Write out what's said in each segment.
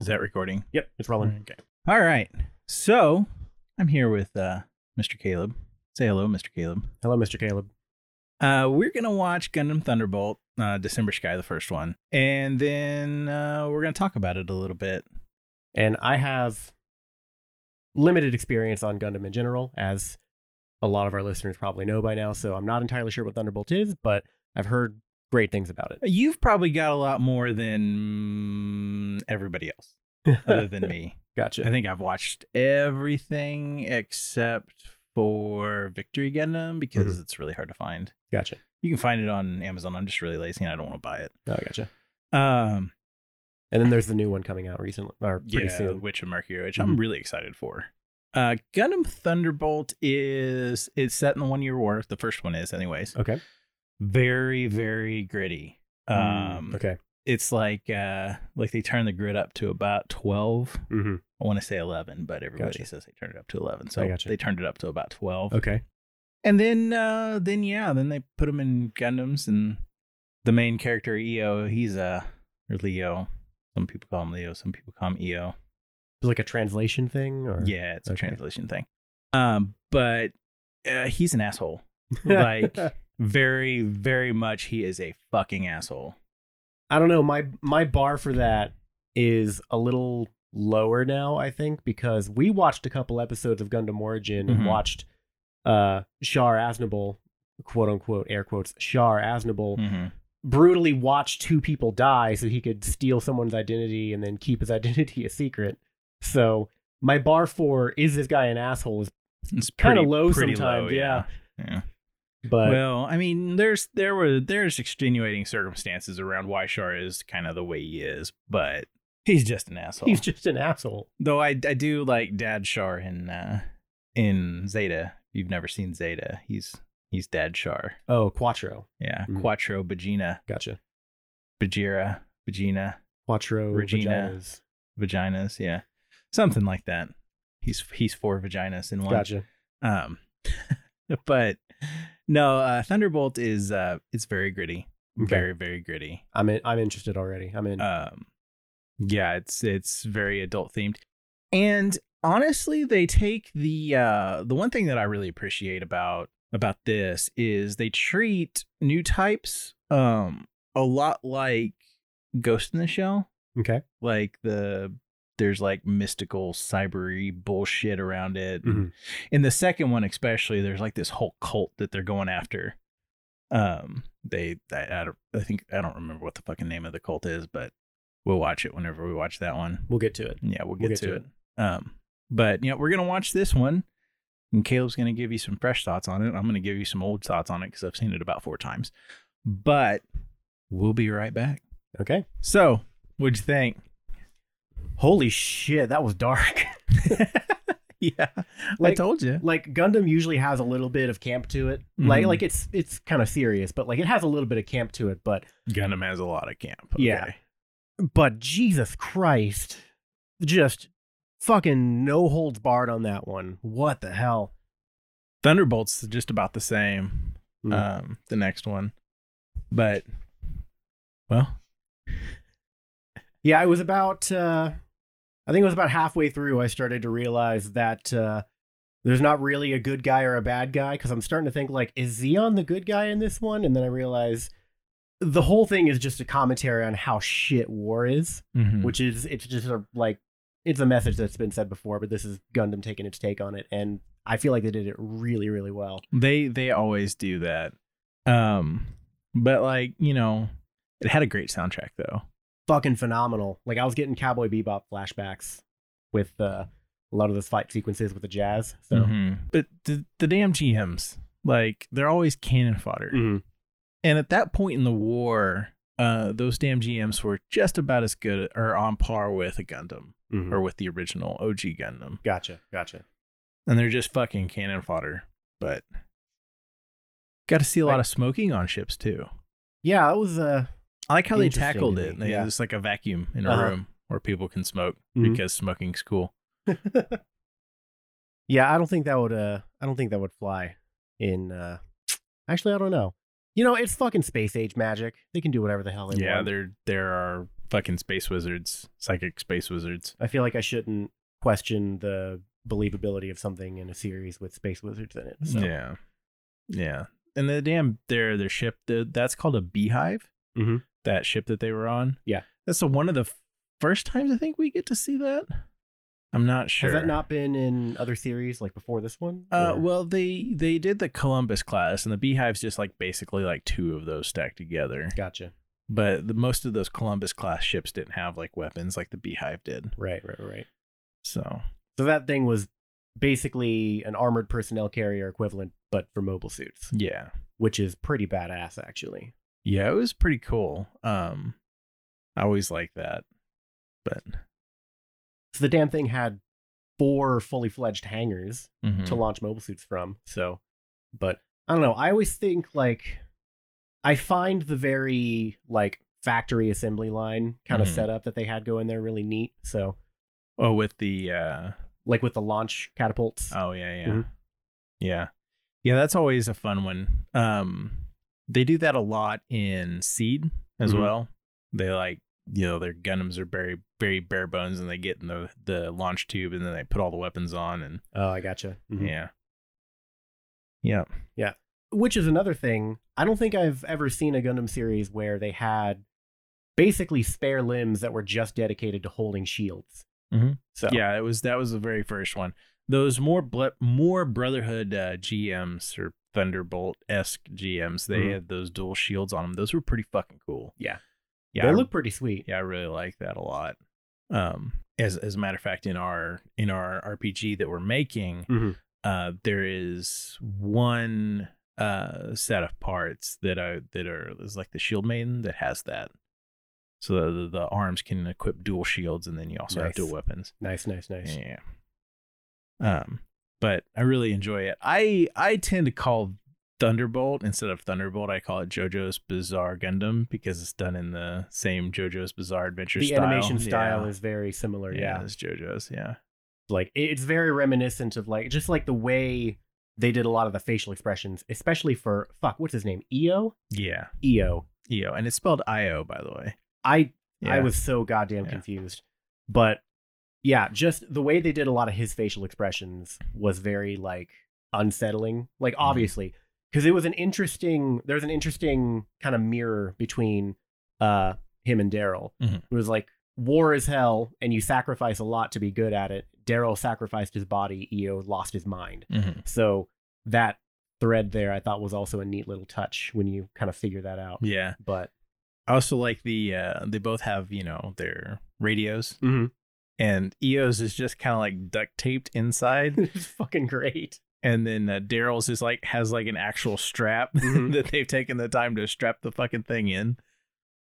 Is that recording? Yep, it's rolling. Okay. All right. So I'm here with uh, Mr. Caleb. Say hello, Mr. Caleb. Hello, Mr. Caleb. Uh, we're gonna watch Gundam Thunderbolt, uh, December Sky, the first one, and then uh, we're gonna talk about it a little bit. And I have limited experience on Gundam in general, as a lot of our listeners probably know by now. So I'm not entirely sure what Thunderbolt is, but I've heard great things about it. You've probably got a lot more than everybody else, other than me. Gotcha. I think I've watched everything except for Victory Gundam because it's really hard to find. Gotcha. You can find it on Amazon. I'm just really lazy and I don't want to buy it. Oh, I gotcha. Um, And then there's the new one coming out recently, or pretty yeah, soon. Witch of Mercury, which I'm Mhm. really excited for. Uh, Gundam Thunderbolt is it's set in the one year war. The first one is, anyways. Okay. Very, very gritty. Um, Mm, okay. it's like uh, like they turn the grid up to about twelve. Mm-hmm. I want to say eleven, but everybody Gotcha. says they turned it up to eleven, so gotcha. they turned it up to about twelve. Okay. And then, uh, then yeah, then they put them in Gundams, and the main character EO, he's a or Leo. Some people call him Leo. Some people call him EO. It's like a translation thing, or Yeah, it's a translation thing. Um, but uh, he's an asshole. Like very, very much. He is a fucking asshole. I don't know. My my bar for that is a little lower now, I think, because we watched a couple episodes of Gundam Origin and Mhm. watched uh Char Aznable, quote unquote, air quotes, Char Aznable hmm brutally watch two people die so he could steal someone's identity and then keep his identity a secret. So my bar for is this guy an asshole is Kinda low sometimes, low, yeah. yeah. But well, I mean, there's there were there's extenuating circumstances around why Char is kind of the way he is, but he's just an asshole. he's just an asshole. Though I I do like Dad Char in uh in Zeta. If you've never seen Zeta, he's he's Dad Char. Oh, Quattro. Yeah, Mhm. Quattro Bagina, Gotcha. Bajira, Vagina, Quattro Regina. vaginas. vaginas. Yeah, something like that. He's he's four vaginas in one. Gotcha. Um, but no, uh, Thunderbolt is uh it's very gritty, Okay. very very gritty. I'm in, I'm interested already. I'm in. Um, yeah, it's it's very adult themed, and honestly, they take the uh the one thing that I really appreciate about about this is they treat new types um a lot like Ghost in the Shell okay. like the there's like mystical cybery bullshit around it. Mhm. In the second one, especially, there's like this whole cult that they're going after. Um, they I, I don't I think I don't remember what the fucking name of the cult is, but we'll watch it whenever we watch that one. We'll get to it. Yeah, we'll get, We'll get to, to it. Um, but you know, we're gonna watch this one, and Caleb's gonna give you some fresh thoughts on it. I'm gonna give you some old thoughts on it because I've seen it about four times. But we'll be right back. Okay. So, what'd you think? Holy shit, that was dark. yeah, I told you. like Gundam usually has a little bit of camp to it. Like Mhm. like it's it's kind of serious, but like it has a little bit of camp to it. But Gundam has a lot of camp. Yeah. but Jesus Christ, just fucking no holds barred on that one. What the hell? Thunderbolt's just about the same. Mm. Um, the next one, but well, Yeah, it was about uh I think it was about halfway through I started to realize that uh there's not really a good guy or a bad guy because I'm starting to think like is Zeon the good guy in this one and then I realize the whole thing is just a commentary on how shit war is, mhm. which is it's just a, like it's a message that's been said before, but this is Gundam taking its take on it and I feel like they did it really really well. they they always do that. Um, but like you know, it had a great soundtrack though. Fucking phenomenal. Like I was getting Cowboy Bebop flashbacks with uh, a lot of those fight sequences with the jazz. So Mhm. But the the damn GMs, like they're always cannon fodder. Mhm. And at that point in the war, uh, those damn GMs were just about as good or on par with a Gundam Mhm. or with the original OG Gundam. Gotcha, gotcha. And they're just fucking cannon fodder. But got to see a lot Like- of smoking on ships too. Yeah, that was uh I like how they tackled it. They yeah. It's like a vacuum in a Uh-huh. room where people can smoke Mhm. because smoking's cool. Yeah, I don't think that would uh I don't think that would fly in uh actually I don't know. You know, it's fucking space age magic. They can do whatever the hell they yeah, want. Yeah, there there are fucking space wizards, psychic space wizards. I feel like I shouldn't question the believability of something in a series with space wizards in it. So. Yeah, yeah. And the damn their their ship the, that's called a beehive. Mhm. That ship that they were on. Yeah. that's the one of the first times I think we get to see that. I'm not sure. Has that not been in other series like before this one? Uh, Or- well, they they did the Columbus class, and the Beehive's just like basically like two of those stacked together. gotcha. But the, most of those Columbus class ships didn't have like weapons like the Beehive did. Right, right, right. So So that thing was basically an armored personnel carrier equivalent, but for mobile suits, yeah, which is pretty badass, actually. Yeah, it was pretty cool. Um, I always like that, but So the damn thing had four fully fledged hangars mhm. to launch mobile suits from. So, but I don't know. I always think like I find the very like factory assembly line kind of Mhm. setup that they had going there really neat. So, oh with the uh like with the launch catapults. oh yeah yeah Mhm. yeah yeah that's always a fun one. Um, they do that a lot in Seed as Mhm. well. They like you know their Gundams are very very bare bones, and they get in the the launch tube, and then they put all the weapons on, and oh, I gotcha. Mhm. yeah, yeah, Which is another thing. I don't think I've ever seen a Gundam series where they had basically spare limbs that were just dedicated to holding shields. Mhm. So yeah. It was that was the very first one. Those more ble- Moore Brotherhood uh, GMs or Thunderbolt esque GMs, they Mhm. had those dual shields on them. Those were pretty fucking cool. Yeah. yeah. they I- look pretty sweet. yeah, I really like that a lot. Um, as as a matter of fact, in our in our RPG that we're making, Mhm. uh, there is one uh set of parts that are that are is like the Shield Maiden that has that. So the, the arms can equip dual shields, and then you also have dual weapons. Nice, nice, nice. Yeah. Um, but I really enjoy it. I I tend to call Thunderbolt instead of Thunderbolt. I call it JoJo's Bizarre Gundam because it's done in the same JoJo's Bizarre Adventure The style. animation style Yeah. is very similar. yeah, Yeah. it's JoJo's. Yeah, like it's very reminiscent of like just like the way they did a lot of the facial expressions, especially for fuck, what's his name? EO? yeah, EO. EO, and it's spelled IO by the way. I Yeah. I was so goddamn Yeah. confused. But yeah, just the way they did a lot of his facial expressions was very like unsettling. Like Mm-hmm. obviously, because it was an interesting there's an interesting kind of mirror between uh him and Daryl. Mhm. It was like war is hell and you sacrifice a lot to be good at it. Daryl sacrificed his body, EO lost his mind. Mhm. So that thread there I thought was also a neat little touch when you kind of figure that out. Yeah, But I also like the uh they both have you know their radios, Mhm. And EO's is just kind of like duct taped inside. it's fucking great. and then uh, Daryl's is like has like an actual strap Mhm. that they've taken the time to strap the fucking thing in.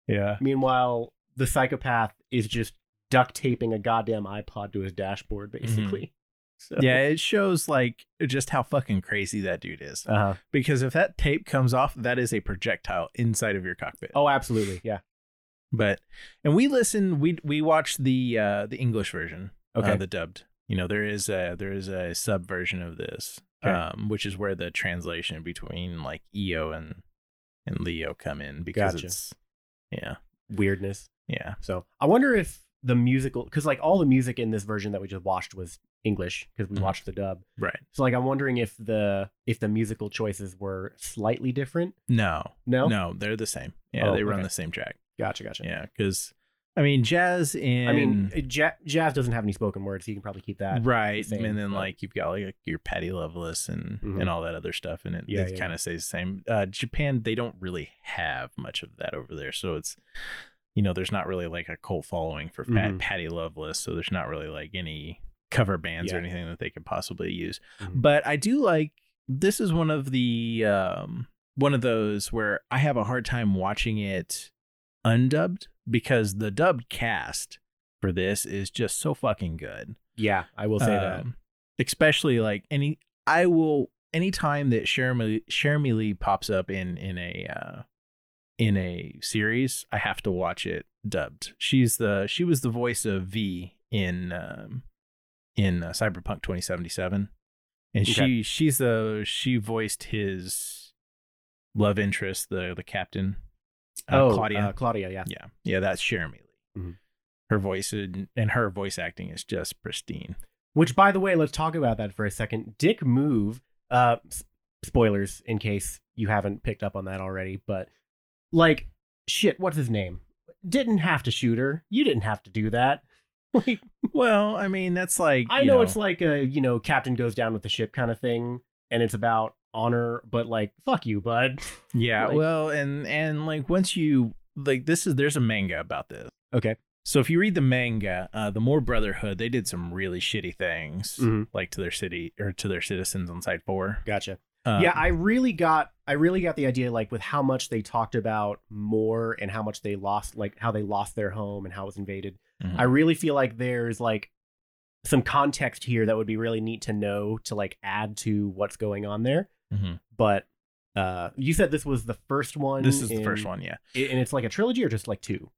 Yeah, Meanwhile, the psychopath is just duct taping a goddamn iPod to his dashboard, basically. So, yeah, it shows like just how fucking crazy that dude is. Uh-huh. Because if that tape comes off, that is a projectile inside of your cockpit. Oh, absolutely. Yeah. But and we listen, we we watched the uh the English version, Okay. uh, the dubbed. You know, there is a there is a sub version of this, Okay. um, which is where the translation between like EO and and Leo come in because Gotcha. it's yeah Weirdness. yeah So I wonder if the musical, because like all the music in this version that we just watched was English because we Mhm. watched the dub. right. So like I'm wondering if the if the musical choices were slightly different. No, No. no, they're the same. Yeah, Oh, they run okay. the same track. Gotcha. Gotcha. Yeah, because I mean, jazz in I mean, ja- Jazz doesn't have any spoken words, so you can probably keep that. right, same, and then but- like you've got like your Patty Loveless and Mhm. and all that other stuff, and it, Yeah, it yeah. kind of stays the same. Uh, Japan, they don't really have much of that over there, so it's you know, there's not really like a cult following for Mhm. Patty Loveless, so there's not really like any cover bands or anything that they could possibly use. Mhm. But I do like this is one of the um one of those where I have a hard time watching it undubbed because the dubbed cast for this is just so fucking good. Yeah, I will say that. Um, Especially like any I will anytime that Cherami Leigh pops up in in a uh in a series, I have to watch it dubbed. She's the she was the voice of V in um in uh, Cyberpunk 2077. And she she's the she voiced his love interest, the the captain uh, oh, Claudia. uh, Claudia. Yeah. yeah. Yeah, that's Cherami Leigh. Mhm. Her voice and, and her voice acting is just pristine. Which, by the way, let's talk about that for a second. Dick Move, uh, spoilers in case you haven't picked up on that already, but like, shit, what's his name? Didn't have to shoot her. You didn't have to do that. Like, Well, I mean, that's like I you know, it's like a, you know, captain goes down with the ship kind of thing, and it's about honor, but like, fuck you, bud. yeah. like- well, and and like once you like this is there's a manga about this. Okay. So if you read the manga, uh, the Moore Brotherhood, they did some really shitty things, Mhm. like to their city or to their citizens on Side Four. Gotcha. Um, yeah, I really got I really got the idea like with how much they talked about more and how much they lost like how they lost their home and how it was invaded. Mhm. I really feel like there's like some context here that would be really neat to know to like add to what's going on there. Mhm. But uh you said this was the first one. this is the first one. Yeah. and it's like a trilogy or just like two.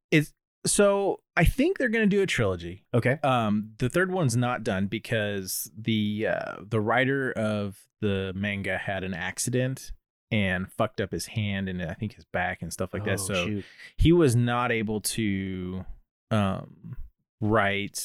So I think they're gonna do a trilogy. Okay. Um, the third one's not done because the uh, the writer of the manga had an accident and fucked up his hand and I think his back and stuff like that. Oh, So shoot. he was not able to um, write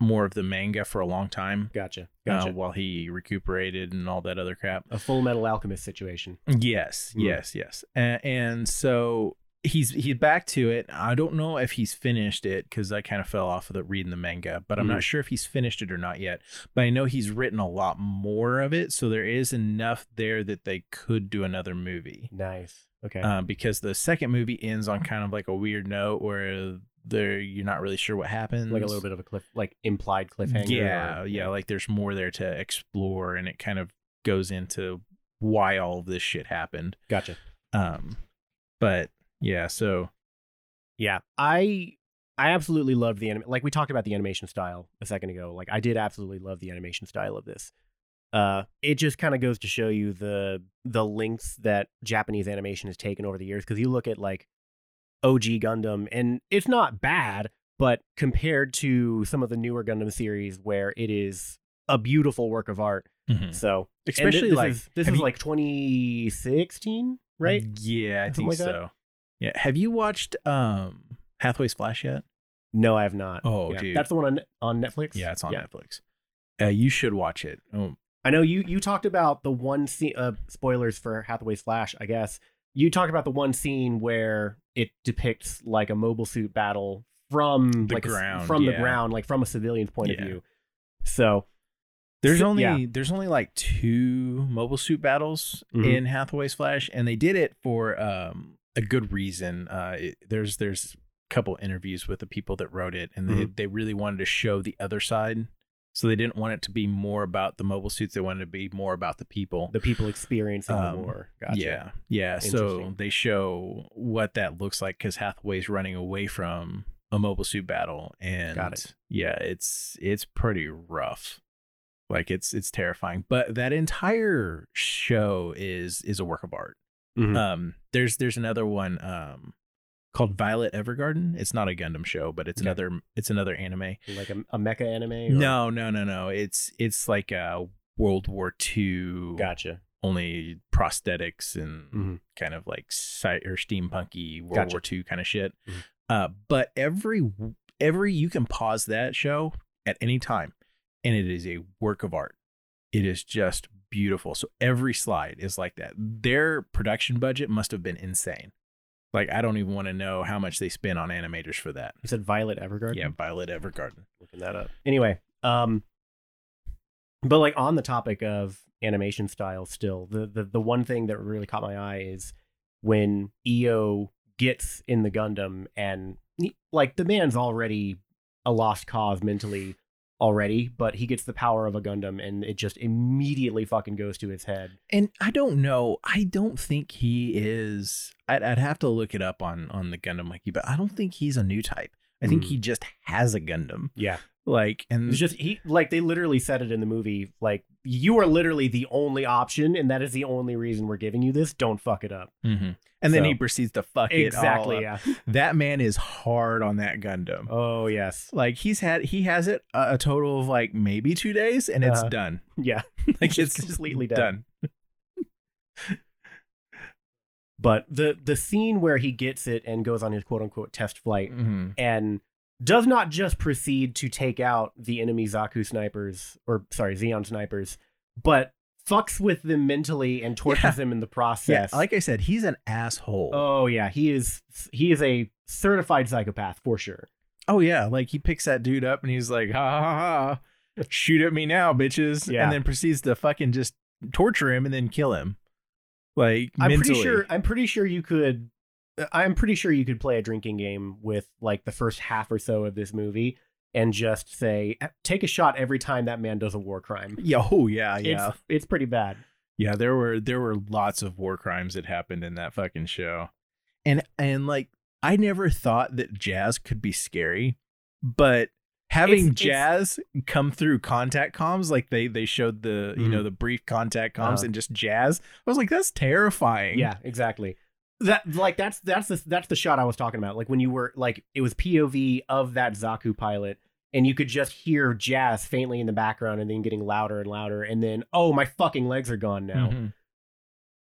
more of the manga for a long time gotcha. uh, Gotcha. while he recuperated and all that other crap. a full metal alchemist situation. Yes, Mm. yes, yes. And, and so he's he's back to it. I don't know if he's finished it because I kind of fell off of the reading the manga, but I'm Mm. not sure if he's finished it or not yet. But I know he's written a lot more of it, so there is enough there that they could do another movie. Nice. Okay. Um, because the second movie ends on kind of like a weird note where there you're not really sure what happens. like a little bit of a cliff like implied cliffhanger. Yeah, or- yeah. Like there's more there to explore, and it kind of goes into why all of this shit happened. Gotcha. Um, but yeah, so Yeah, I I absolutely loved the anime. Like we talked about the animation style a second ago. Like I did absolutely love the animation style of this. Uh, it just kind of goes to show you the the lengths that Japanese animation has taken over the years. Because you look at like OG Gundam, and it's not bad, but compared to some of the newer Gundam series, where it is a beautiful work of art. mhm. So especially this like is, this is you- like 2016, right? Yeah, I Something think like that? so. Yeah, have you watched um Hathaway's Flash yet? No, I have not. Oh, Yeah. dude. that's the one on on Netflix. Yeah, it's on Yeah. Netflix. Uh, you should watch it. Oh, I know you you talked about the one scene. Uh, spoilers for Hathaway's Flash, I guess. You talked about the one scene where it depicts like a mobile suit battle from The like a ground, from the ground, like from a civilian's point Yeah. of view. So There's So- only yeah. there's only like two mobile suit battles Mhm. in Hathaway's Flash, and they did it for um, a good reason. Uh, it- there's there's a couple interviews with the people that wrote it, and they Mhm. they really wanted to show the other side. So they didn't want it to be more about the mobile suits; they wanted to be more about the people. the people experiencing Um, the war. Gotcha. Yeah, yeah. So they show what that looks like because Hathaway's running away from a mobile suit battle, and Got it. yeah, it's it's pretty rough. Like it's it's terrifying. But that entire show is is a work of art. Mhm. Um, there's there's another one um called Violet Evergarden. It's not a Gundam show, but it's Okay. another it's another anime. like a, a mecha anime. or- No, no, no, no. It's it's like a World War II Gotcha. only prosthetics and Mhm. kind of like sci- or steampunky World Gotcha. War II kind of shit. Mhm. Uh, but every every you can pause that show at any time, and it is a work of art. It is just beautiful. So every slide is like that. Their production budget must have been insane. Like I don't even want to know how much they spend on animators for that. You said Violet Evergarden. Yeah, Violet Evergarden. looking that up. Anyway, um, but like on the topic of animation style, still the the the one thing that really caught my eye is when EO gets in the Gundam and he- like the man's already a lost cause mentally already, but he gets the power of a Gundam and it just immediately fucking goes to his head. And I don't know. I don't think he is. I'd, I'd have to look it up on on the Gundam wiki, but I don't think he's a new type. I think Mm. he just has a Gundam. Yeah, Like, and it's just he like they literally said it in the movie. Like you are literally the only option, and that is the only reason we're giving you this. Don't fuck it up. Mhm. and then he proceeds to fuck Exactly. it up. Yeah. That man is hard on that Gundam. Oh yes. Like he's had he has it a, a total of like maybe two days, and it's Uh-huh. done. Yeah. Like Just it's completely done. But the the scene where he gets it and goes on his quote unquote test flight Mhm. and does not just proceed to take out the enemy Zaku snipers, or sorry, Zeon snipers, but fucks with them mentally and tortures Yeah. them in the Yeah, process. like I said, he's an asshole. oh yeah, he is he is a certified psychopath for sure. Oh yeah, like he picks that dude up and he's like, ha ha ha, ha. shoot at me now, bitches, Yeah. and then proceeds to fucking just torture him and then kill him. Like I'm mentally. pretty sure I'm pretty sure you could I'm pretty sure you could play a drinking game with like the first half or so of this movie and just say take a shot every time that man does a war crime. Yeah, oh yeah, yeah, It's it's pretty bad. yeah. There were there were lots of war crimes that happened in that fucking show, and and like I never thought that Jazz could be scary, but having It's- it's- Jazz come through contact comms, like they they showed the you know Mhm. the brief contact comms Uh-huh. and just Jazz, I was like, that's terrifying. Yeah, exactly. That like that's that's the that's the shot I was talking about. Like when you were like it was POV of that Zaku pilot, and you could just hear jazz faintly in the background, and then getting louder and louder, and then oh my fucking legs are gone now. Mhm.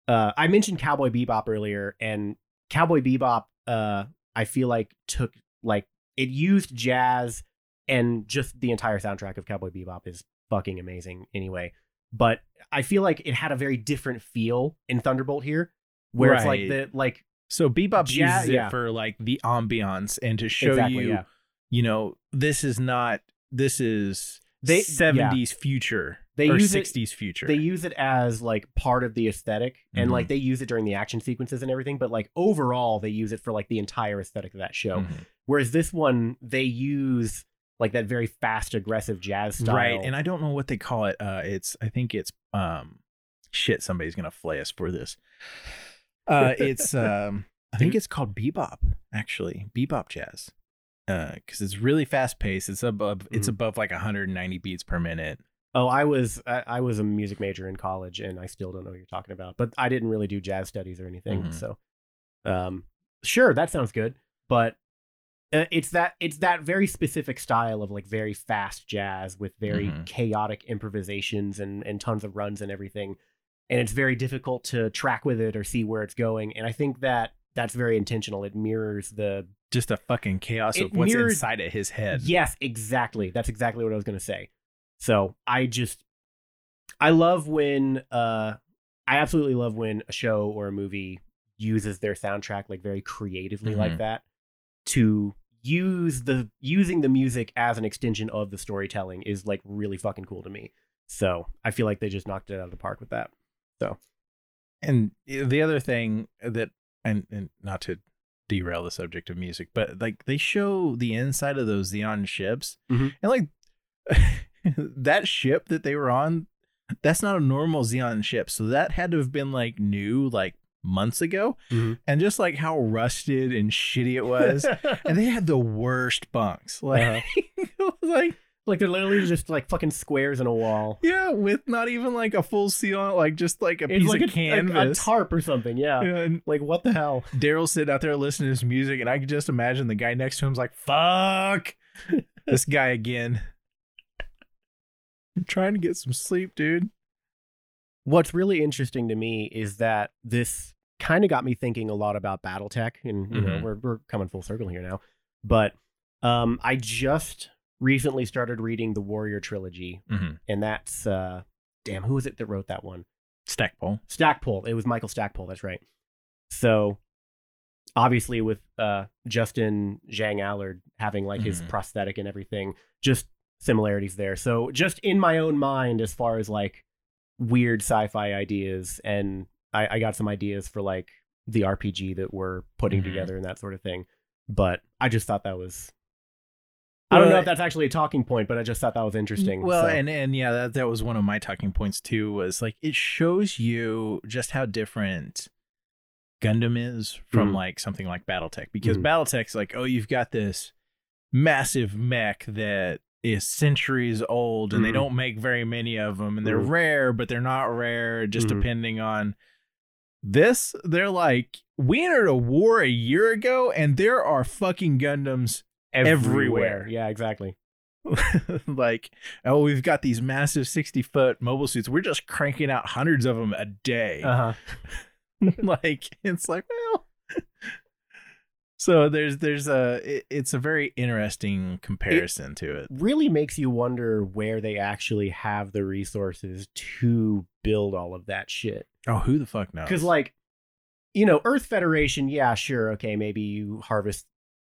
Uh, I mentioned Cowboy Bebop earlier, and Cowboy Bebop, uh, I feel like took like it used jazz, and just the entire soundtrack of Cowboy Bebop is fucking amazing. Anyway, but I feel like it had a very different feel in Thunderbolt here, where it's like the like So Bebop Ja- uses yeah. it for like the ambiance and to show exactly you, yeah. you know, this is not this is They- seventies future They or use it- sixties future. They use it as like part of the esthetic and Mhm. like they use it during the action sequences and everything, but like overall they use it for like the entire aesthetic of that show. Mhm. Whereas this one, they use like that very fast, aggressive jazz style. right, and I don't know what they call it. Uh, it's I think it's um, shit. Somebody's gonna flay us for this. Uh, it's um, I think it's called bebop actually, bebop jazz. Uh, because it's really fast paced. It's above. It's Mhm. above like 190 beats per minute. oh, I was I, I was a music major in college, and I still don't know what you're talking about. But I didn't really do jazz studies or anything. Mhm. So, um, sure, that sounds good. But uh, it's that it's that very specific style of like very fast jazz with very Mhm. chaotic improvisations and and tons of runs and everything. And it's very difficult to track with it or see where it's going. And I think that that's very intentional. It mirrors the Just a fucking chaos of what's mirrors- inside of his head. Yes, exactly. That's exactly what I was going to say. So I just, I love when, uh, I absolutely love when a show or a movie uses their soundtrack like very creatively like Mhm. that to use the using the music as an extension of the storytelling is like really fucking cool to me. So I feel like they just knocked it out of the park with that. So, and the other thing that, and, and not to derail the subject of music, but like they show the inside of those Zeon ships, Mhm. and like that ship that they were on, that's not a normal Zeon ship. So that had to have been like new, like months ago, Mhm. and just like how rusted and shitty it was. and they had the worst bunks. Like, Uh-huh. it was like like they're literally just like fucking squares in a wall. yeah, with not even like a full seal, on it, like just like a It's piece like of a, canvas. a, a tarp or something. Yeah. Yeah, and Like what the hell? Daryl's sitting out there listening to his music, and I can just imagine the guy next to him's like, "Fuck this guy again." I'm trying to get some sleep, dude. What's really interesting to me is that this kind of got me thinking a lot about BattleTech, and you know Mhm. we're we're coming full circle here now. But um, I just recently started reading the Warrior trilogy, Mm-hmm. and that's uh, damn, who was it that wrote that one? Stackpole. Stackpole. It was Michael Stackpole. That's right. So obviously, with uh, Justin Xiang Allard having like his Mhm. prosthetic and everything, just similarities there. So just in my own mind, as far as like weird sci-fi ideas, and I, I got some ideas for like the RPG that we're putting Mhm. together and that sort of thing. But I just thought that was. I don't know if that's actually a talking point, but I just thought that was interesting. Well, so. and and yeah, that that was one of my talking points too. Was like it shows you just how different Gundam is from Mhm. like something like BattleTech because Mhm. BattleTech's like, oh, you've got this massive mech that is centuries old and they Mhm. don't make very many of them and they're Mhm. rare, but they're not rare just Mhm. depending on this. They're like, we entered a war a year ago and there are fucking Gundams everywhere. Yeah, exactly. like, oh, we've got these massive 60 foot mobile suits. We're just cranking out hundreds of them a day. Uh huh. like, it's like, well, So there's there's a it, it's a very interesting comparison to it. really makes you wonder where they actually have the resources to build all of that shit. Oh, who the fuck knows? Because, like, you know, Earth Federation, yeah, sure, okay, maybe you harvest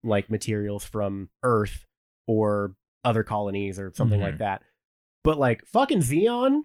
like materials from Earth or other colonies or something like Mhm. that. But like fucking Zeon,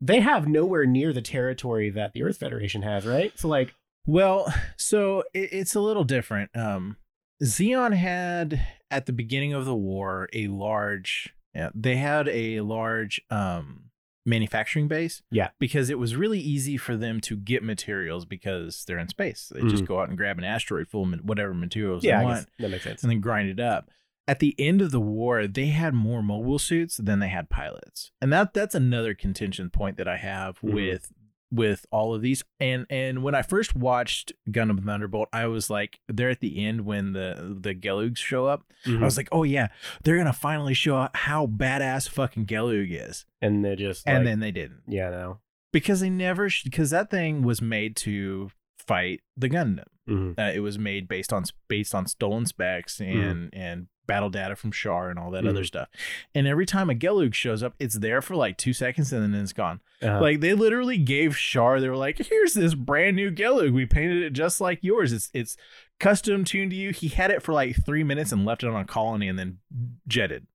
they have nowhere near the territory that the Earth Federation has, right? So like, Well, so it, it's a little different. Um, Zeon had at the beginning of the war a large. Yeah, they had a large um, manufacturing base. Yeah. because it was really easy for them to get materials because they're in space. They just Mhm. go out and grab an asteroid full of whatever materials yeah, they want that makes sense. and then grind it up. At the end of the war, they had more mobile suits than they had pilots, and that that's another contention point that I have Mhm. with with all of these. And and when I first watched Gundam Thunderbolt, I was like, they're at the end when the the Gelgoogs show up. Mhm. I was like, oh yeah, they're gonna finally show how badass fucking Gelgoog is, and they're just and like, then they didn't yeah, no. because they never because that thing was made to fight the Gundam. Mhm. Uh, it was made based on based on stolen specs and and battle data from Char and all that other Mhm. stuff. And every time a Gelgoog shows up, it's there for like two seconds and then it's gone. Uh, Like they literally gave Char. They were like, "Here's this brand new Gelgoog. We painted it just like yours. It's it's custom tuned to you." He had it for like three minutes and left it on a colony and then jetted.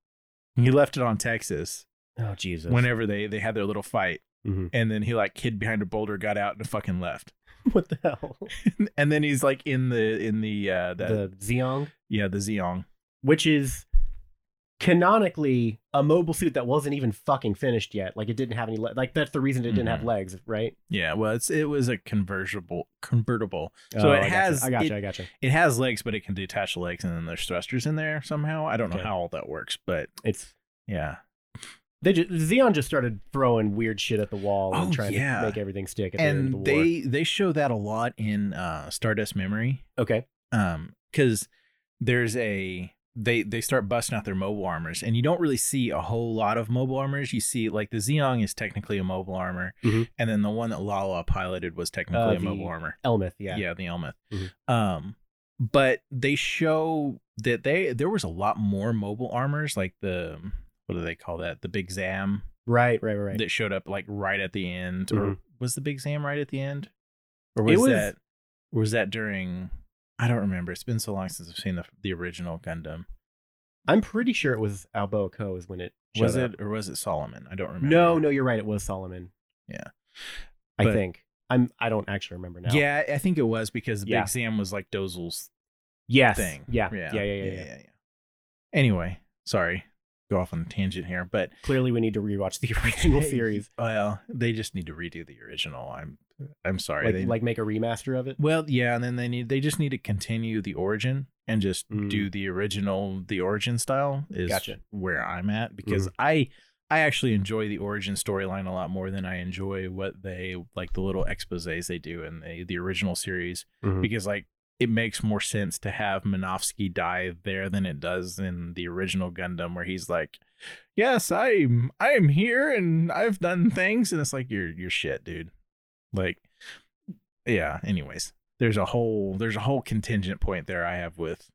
He left it on Texas oh Jesus. whenever they they had their little fight, Mhm. and then he like hid behind a boulder, got out, and fucking left. what the hell? and then he's like in the in the uh the, the Zeong, yeah the Zeong. Which is canonically a mobile suit that wasn't even fucking finished yet. Like it didn't have any le- like that's the reason it didn't have Mhm. legs, right? Yeah, well, it's it was a convertible convertible. So Oh, it I gotcha, has I gotcha, it, I gotcha. it has legs, but it can detach legs, and then there's thrusters in there somehow. I don't know Okay. how all that works, but It's yeah, they just Zeon just started throwing weird shit at the wall and Oh, trying yeah. to make everything stick at the end of and the war. they they show that a lot in uh Stardust Memory, okay. um, because there's a they they start busting out their mobile armors, and you don't really see a whole lot of mobile armors. You see like the Zeong is technically a mobile armor, Mhm. and then the one that Lalah piloted was technically Uh, a mobile armor. Elmeth, yeah. yeah, the Elmeth. Mhm. Um, but they show that they there was a lot more mobile armors, like the what do they call that? The Big Zam Right, right, right, that showed up like right at the end, Mhm. or was the Big Zam right at the end, or was, was- that or was that during? I don't remember. It's been so long since I've seen the the original Gundam. I'm pretty sure it was A Baoa Qu is when it Was it up. or was it Solomon? I don't remember. No, no, you're right. It was Solomon. Yeah. I But- think. I'm I don't actually remember now. Yeah, I think it was because Yeah. Big Zam was like Dozle's Yes. thing. Yeah. Yeah, yeah, yeah, yeah. yeah. Anyway, sorry, go off on a tangent here, but Clearly we need to rewatch the original series. Well, they just need to redo the original. I'm I'm sorry. Like they, like make a remaster of it. well, yeah, and then they need they just need to continue the origin and just Mm. do the original the origin style is Gotcha. where I'm at because I I actually enjoy the origin storyline a lot more than I enjoy what they like the little exposés they do in the the original series Mhm. because like it makes more sense to have Minovsky die there than it does in the original Gundam where he's like, "Yes, I'm I'm here and I've done things," and it's like you're you're shit, dude. Like, yeah. Anyways, there's a whole there's a whole contingent point there I have with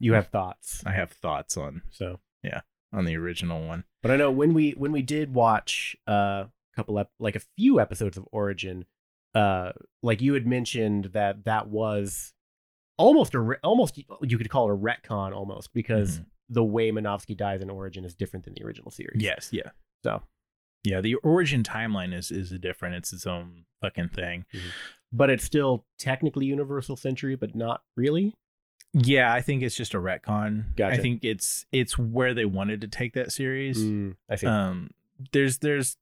You have thoughts. I have thoughts on So yeah on the original one. But I know when we when we did watch uh, a couple ep- like a few episodes of Origin, uh, like you had mentioned that that was almost a re- almost you could call it a retcon almost because Mhm. the way Minovsky dies in Origin is different than the original series. Yes, yeah. So, Yeah, the origin timeline is is different. It's its own fucking thing. but it's still technically Universal Century, but not really. Yeah, I think it's just a retcon. Gotcha. I think it's it's where they wanted to take that series. Mm, I think Um, there's there's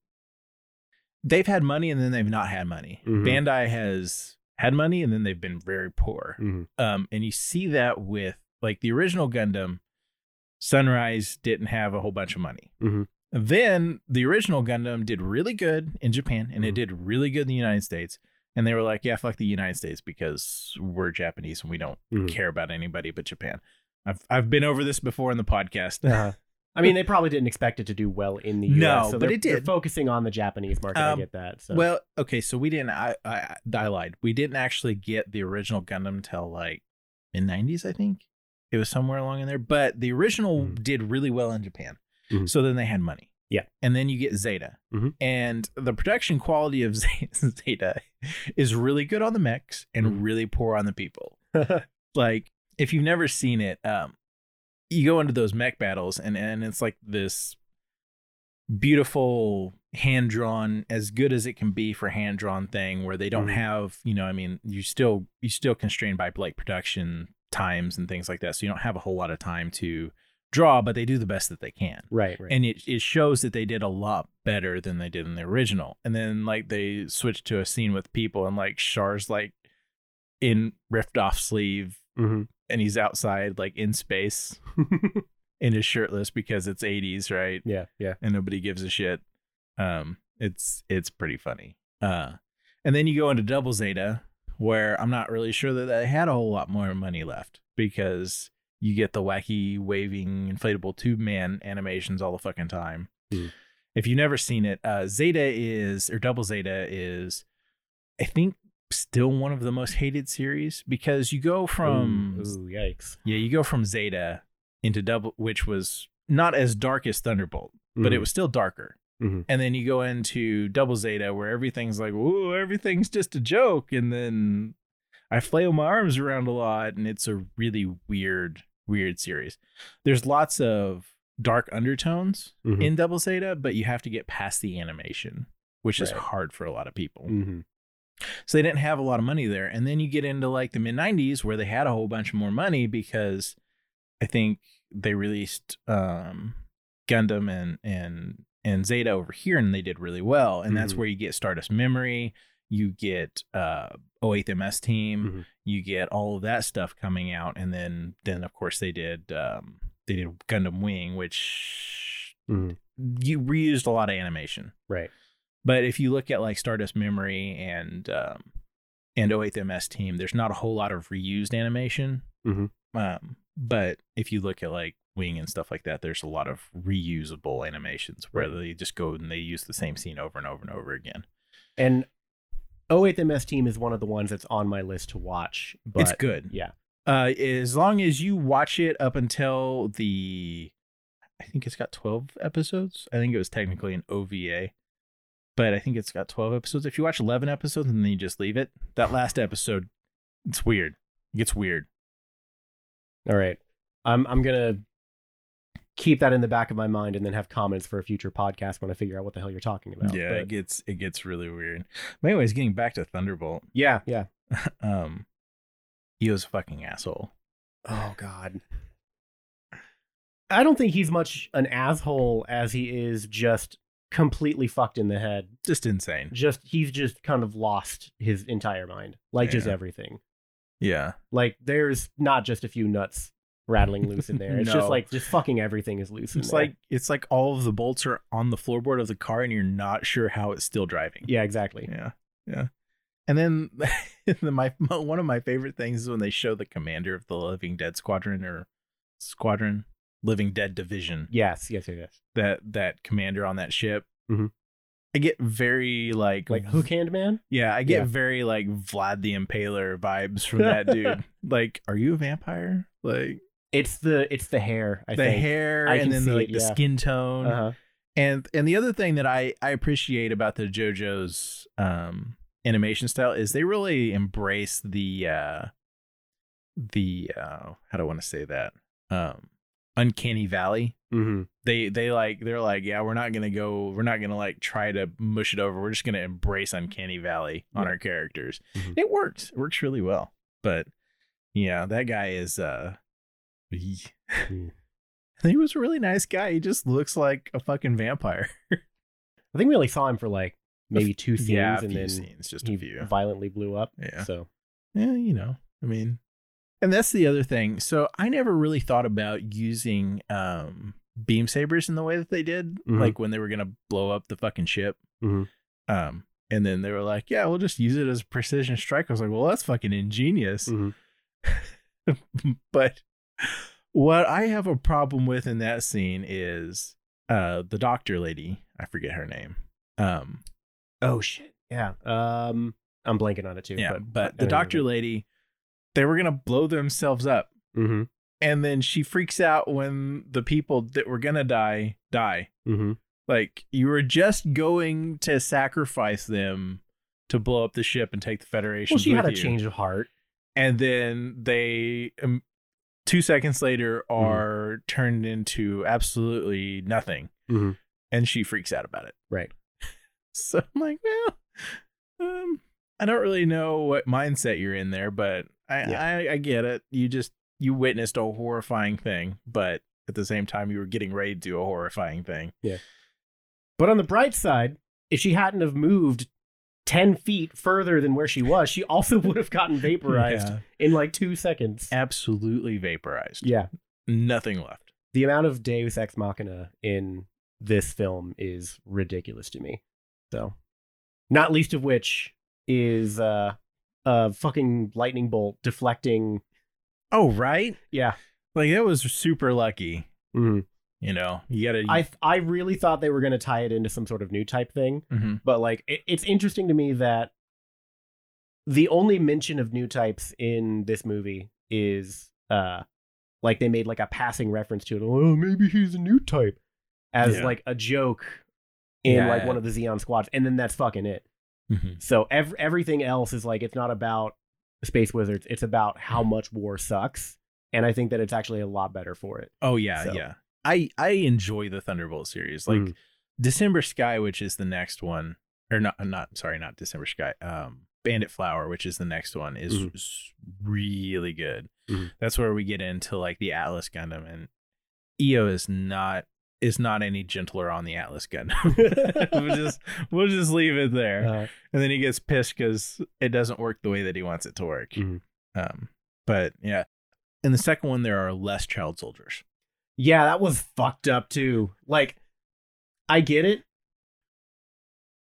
they've had money and then they've not had money. Mhm. Bandai has had money and then they've been very poor. Mhm. Um, and you see that with like the original Gundam, Sunrise didn't have a whole bunch of money. Mhm. Then the original Gundam did really good in Japan and it Mhm. did really good in the United States. And they were like, yeah, fuck the United States because we're Japanese and we don't Mhm. care about anybody but Japan. I've I've been over this before in the podcast. Uh-huh. I mean, they probably didn't expect it to do well in the US. No, so but they're- it they're did. focusing on the Japanese market. I Um, get that. So. Well, okay, so we didn't. I, I I lied. We didn't actually get the original Gundam till like mid 90s, I think. It was somewhere along in there. But the original Mhm. did really well in Japan. Mhm. So then they had money. Yeah. And then you get Zeta. Mhm. And the production quality of Zeta is really good on the mechs and Mhm. really poor on the people. Like, if you've never seen it, um, you go into those mech battles and, and it's like this beautiful hand drawn as good as it can be for hand drawn thing where they don't Mhm. have you know i mean you still you still constrained by like production times and things like that so you don't have a whole lot of time to draw but they do the best that they can right, right. and it, it shows that they did a lot better than they did in the original and then like they switched to a scene with people and like Char's like in ripped off sleeve hmm and he's outside like in space in his shirtless because it's 80s right yeah, yeah. and nobody gives a shit. Um, it's it's pretty funny. Uh, and then you go into Double Zeta, where I'm not really sure that they had a whole lot more money left because you get the wacky waving inflatable tube man animations all the fucking time. Hmm. If you've never seen it, uh, Zeta is or Double Zeta is, I think, still one of the most hated series because you go from ooh, ooh, yikes. yeah, you go from Zeta into Double, which was not as dark as Thunderbolt, but it Mhm. was still darker. Mhm. And then you go into Double Zeta, where everything's like, "Whoa, everything's just a joke," and then I flail my arms around a lot, and it's a really weird, weird series. There's lots of dark undertones Mhm. in Double Zeta, but you have to get past the animation, which is hard for a lot of people. Mhm. So they didn't have a lot of money there. And then you get into like the mid 90s where they had a whole bunch more money because I think they released um, Gundam and and and Zeta over here and they did really well. And that's Mhm. where you get Stardust Memory, you get uh 08th MS team, Mhm. you get all of that stuff coming out and then then of course they did um they did Gundam Wing which Mhm. you reused a lot of animation. Right. But if you look at like Stardust Memory and um, and 08th MS Team, there's not a whole lot of reused animation. Mhm. Um, but if you look at like Wing and stuff like that, there's a lot of reusable animations where Right. they just go and they use the same scene over and over and over again. And 08th MS Team is one of the ones that's on my list to watch. But it's good. Yeah. Uh, as long as you watch it up until the, I think it's got 12 episodes. I think it was technically an OVA, but I think it's got 12 episodes. If you watch 11 episodes and then you just leave it, that last episode, it's weird. It gets weird. All right. I'm I'm gonna keep that in the back of my mind and then have comments for a future podcast when I figure out what the hell you're talking about. yeah, But- it gets it gets really weird. But anyways, getting back to Thunderbolt, yeah, yeah. um, he was a fucking asshole. Oh God. I don't think he's much an asshole as he is just completely fucked in the head. Just insane. Just he's just kind of lost his entire mind, like just everything. Yeah. Like there's not just a few nuts rattling loose in there. It's No. just like just fucking everything is loose. It's there. like it's like all of the bolts are on the floorboard of the car and you're not sure how it's still driving. yeah, exactly. Yeah. Yeah. And then the, my one of my favorite things is when they show the commander of the Living Dead Squadron or Squadron Living Dead Division. Yes, yes, yes, yes. That that commander on that ship. Mhm. I get very like Like Hook Hand Man. Yeah, I get Yeah. very like Vlad the Impaler vibes from that dude. like, are you a vampire? Like It's the it's the hair. I the think. hair I and then the, like it, the yeah. skin tone. Uh-huh. And and the other thing that I I appreciate about the JoJo's um animation style is they really embrace the uh the uh how do I want to say that? Um uncanny valley. Mm-hmm. They they like they're like, yeah, we're not gonna go we're not gonna like try to mush it over. We're just gonna embrace uncanny valley on Yeah. our characters. Mhm. It works. It works really well. But yeah, that guy is uh he, Hmm. he was a really nice guy. He just looks like a fucking vampire. I think we only saw him for like maybe two scenes, yeah, and then scenes, just he violently blew up. Yeah. So Yeah, you know, I mean, and that's the other thing. So I never really thought about using um beam sabers in the way that they did, Mhm. like when they were gonna blow up the fucking ship. Mhm. Um, and then they were like, "Yeah, we'll just use it as a precision strike." I was like, "Well, that's fucking ingenious." Mhm. but what I have a problem with in that scene is uh the doctor lady. I forget her name. Um, oh shit. Yeah. Um, I'm blanking on it too. yeah, but, but, the doctor remember. lady they were gonna blow themselves up. Mm-hmm. And then she freaks out when the people that were gonna die die. Mm-hmm. Like you were just going to sacrifice them to blow up the ship and take the Federation. Well, she had a you. change of heart. and then they um, two seconds later Mm-hmm. are turned into absolutely nothing, Mm-hmm. and she freaks out about it. Right. So I'm like, well, um, I don't really know what mindset you're in there, but I, Yeah. I I get it. You just you witnessed a horrifying thing, but at the same time, you were getting ready to do a horrifying thing. Yeah. But on the bright side, if she hadn't have moved 10 feet further than where she was, she also would have gotten vaporized Yeah. in like two seconds. absolutely vaporized. Yeah. nothing left. The amount of Deus Ex Machina in this film is ridiculous to me. So, not least of which is uh, a fucking lightning bolt deflecting. Oh, right. Yeah. Like that was super lucky. Mhm. You know, you gotta. I, I really thought they were going to tie it into some sort of new type thing. Mhm. but like it, it's interesting to me that the only mention of new types in this movie is uh like they made like a passing reference to it oh maybe he's a new type as Yeah. like a joke in like Yeah. one of the Zeon squads and then that's fucking it Mhm. so ev- everything else is like it's not about space wizards it's about how much war sucks and i think that it's actually a lot better for it Oh yeah, So- yeah. I I enjoy the Thunderbolt series. Like Mhm. December Sky, which is the next one, or not not sorry, not December Sky. Um, Bandit Flower, which is the next one, is, is really good. Mhm. That's where we get into like the Atlas Gundam, and Io is not is not any gentler on the Atlas Gundam. we'll just we'll just leave it there. Uh, and then he gets pissed because it doesn't work the way that he wants it to work. Mhm. Um, but yeah, in the second one there are less child soldiers. Yeah, that was fucked up too. Like, I get it.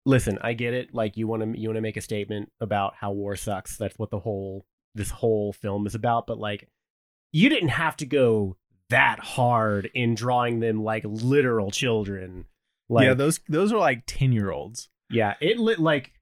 Listen, I get it. Like, you want to you want to make a statement about how war sucks. That's what the whole this whole film is about. But like, you didn't have to go that hard in drawing them like literal children. Like, yeah, those those are like ten year olds. yeah, it lit like,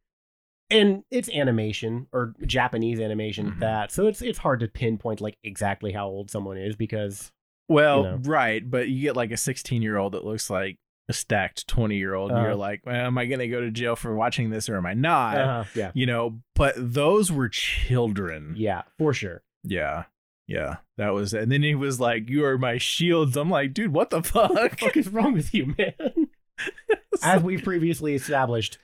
and it's animation or Japanese animation at Mhm. that, so it's it's hard to pinpoint like exactly how old someone is because Well, You know. right, but you get like a sixteen year old that looks like a stacked twenty year old, and Uh-huh. you're like, well, am I going to go to jail for watching this or am I not? uh, yeah, You know, but those were children. yeah, for sure. Yeah. Yeah, that was, and then he was like, "You are my shields." I'm like, "Dude, what the fuck?" What the fuck is wrong with you, man? As we've previously established,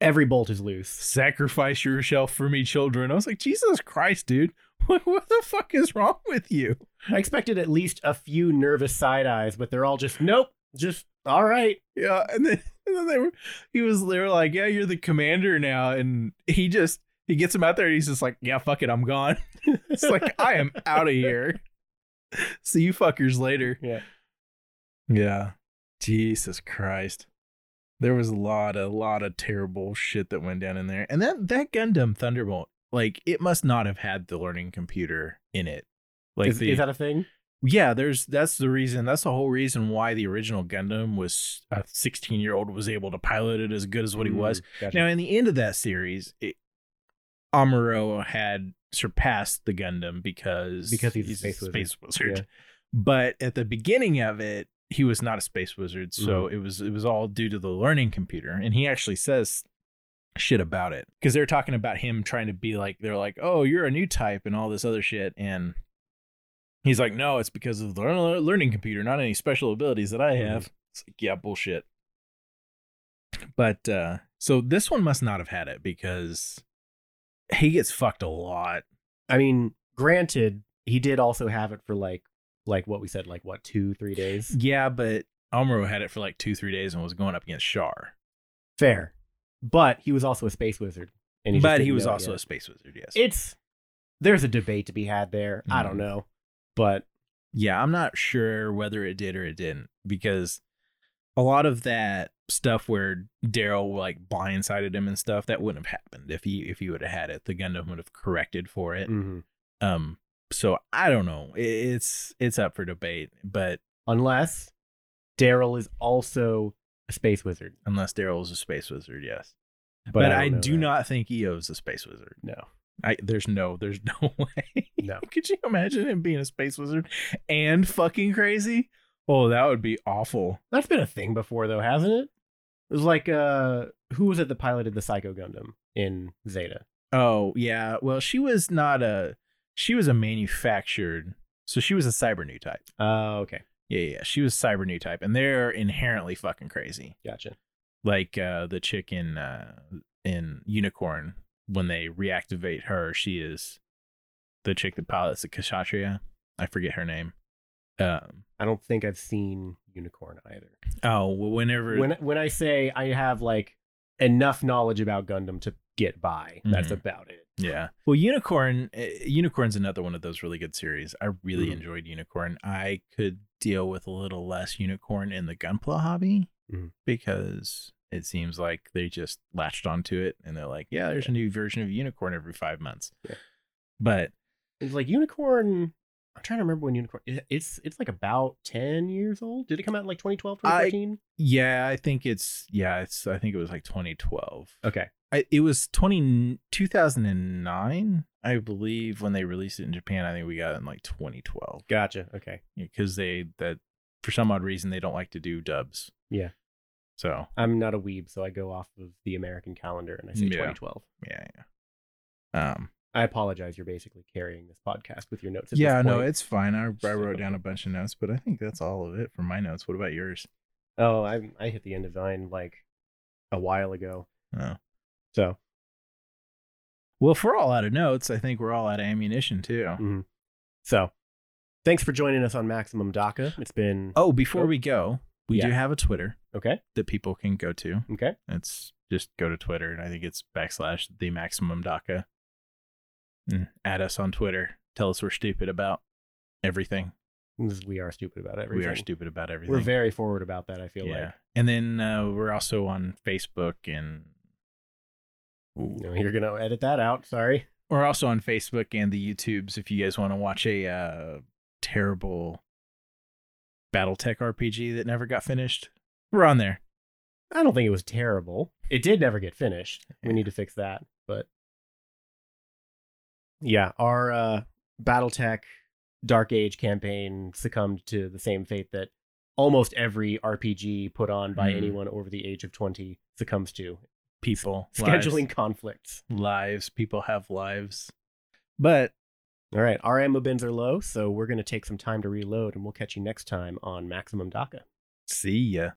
every bolt is loose. Sacrifice yourself for me, children. I was like, Jesus Christ, dude, what, the fuck is wrong with you? I expected at least a few nervous side eyes, but they're all just nope, just all right. Yeah, and then and then they were he was they were like, Yeah, you're the commander now. And he just he gets him out there and he's just like, Yeah, fuck it, I'm gone. it's like I am out of here. See you fuckers later. Yeah. Yeah. Jesus Christ. There was a lot, a lot of terrible shit that went down in there. And that that Gundam Thunderbolt, like it must not have had the learning computer in it. Like is, the, is that a thing? yeah, there's that's the reason. That's the whole reason why the original Gundam was a 16 year old was able to pilot it as good as what he was. Mm, gotcha. Now, in the end of that series, it, Amuro had surpassed the Gundam because Because he's a space wizard. wizard. Yeah. But at the beginning of it, he was not a space wizard, so Mm-hmm. it was it was all due to the learning computer. And he actually says shit about it because they're talking about him trying to be like they're like, oh, you're a new type and all this other shit, and he's like, no, it's because of the learning computer, not any special abilities that I Mhm. have. It's like, yeah, bullshit. But uh so this one must not have had it because he gets fucked a lot. I mean, granted, he did also have it for like like what we said, like what two, three days. Yeah, but Amuro had it for like two, three days and was going up against Char. Fair, but he was also a space wizard, and he but he was also a space wizard, yes. It's there's a debate to be had there. I don't Mhm. know, but yeah, I'm not sure whether it did or it didn't because a lot of that stuff where Daryl like blindsided him and stuff that wouldn't have happened if he if he would have had it. The Gundam would have corrected for it. mhm. Um, so I don't know. It's it's up for debate, but unless Daryl is also a space wizard. unless Daryl is a space wizard, yes. But, But, I, I, don't that. not think Io is a space wizard. No. I there's no there's no way. No. Could you imagine him being a space wizard and fucking crazy? Oh, that would be awful. That's been a thing before, though, hasn't it? It was like, uh, who was it that piloted the Psycho Gundam in Zeta? Oh, yeah. Well, she was not a she was a manufactured so she was a cyber new type. Oh, okay. Yeah, yeah. She was cyber new type, and they're inherently fucking crazy. Gotcha. Like uh the chick in uh in Unicorn, when they reactivate her, she is the chick that pilots the Kshatriya. I forget her name. Um I don't think I've seen Unicorn either. oh well whenever When when I say I have like enough knowledge about Gundam to get by, that's Mhm. about it. Yeah. Well, Unicorn, uh, Unicorn's another one of those really good series. I really Mhm. enjoyed Unicorn. I could deal with a little less Unicorn in the Gunpla hobby Mhm. because it seems like they just latched onto it and they're like, yeah, there's a new version of Unicorn every five months. Yeah. But It's like Unicorn. I'm trying to remember when Unicorn. It's it's like about ten years old. Did it come out in like 2012, I- 2013? yeah, I think it's yeah, it's I think it was like 2012. Okay. I, it was 20, 2009, I believe, when they released it in Japan. I think we got it in like 2012. Gotcha. Okay. because they that for some odd reason they don't like to do dubs. Yeah. So I'm not a weeb, so I go off of the American calendar and I say Yeah. 2012. yeah, yeah. Um. I apologize. You're basically carrying this podcast with your notes. Yeah, no, it's fine. I, I So- wrote down a bunch of notes, but I think that's all of it for my notes. What about yours? Oh, I I hit the end of mine like a while ago. Oh. So Well, if we're all out of notes, I think we're all out of ammunition too. mhm. so thanks for joining us on Maximum DACA. It's been Oh, before Oh. we go, we do have a Twitter okay. that people can go to. Okay. It's just go to Twitter, and I think it's backslash the maximum DACA. And add us on Twitter. Tell us we're stupid about everything. We are stupid about everything. We are stupid about everything. We're very forward about that. I feel yeah. like. And then uh, we're also on Facebook and You know, you're gonna edit that out. Sorry. we're also on Facebook and the YouTubes if you guys want to watch a uh, terrible BattleTech RPG that never got finished. We're on there. I don't think it was terrible. It did never get finished. We need to fix that. But yeah, our uh, BattleTech Dark Age campaign succumbed to the same fate that almost every RPG put on by Mhm. anyone over the age of 20 succumbs to People scheduling lives, conflicts. lives. People have lives. But All right, our ammo bins are low, so we're going to take some time to reload and we'll catch you next time on Maximum DACA. see ya.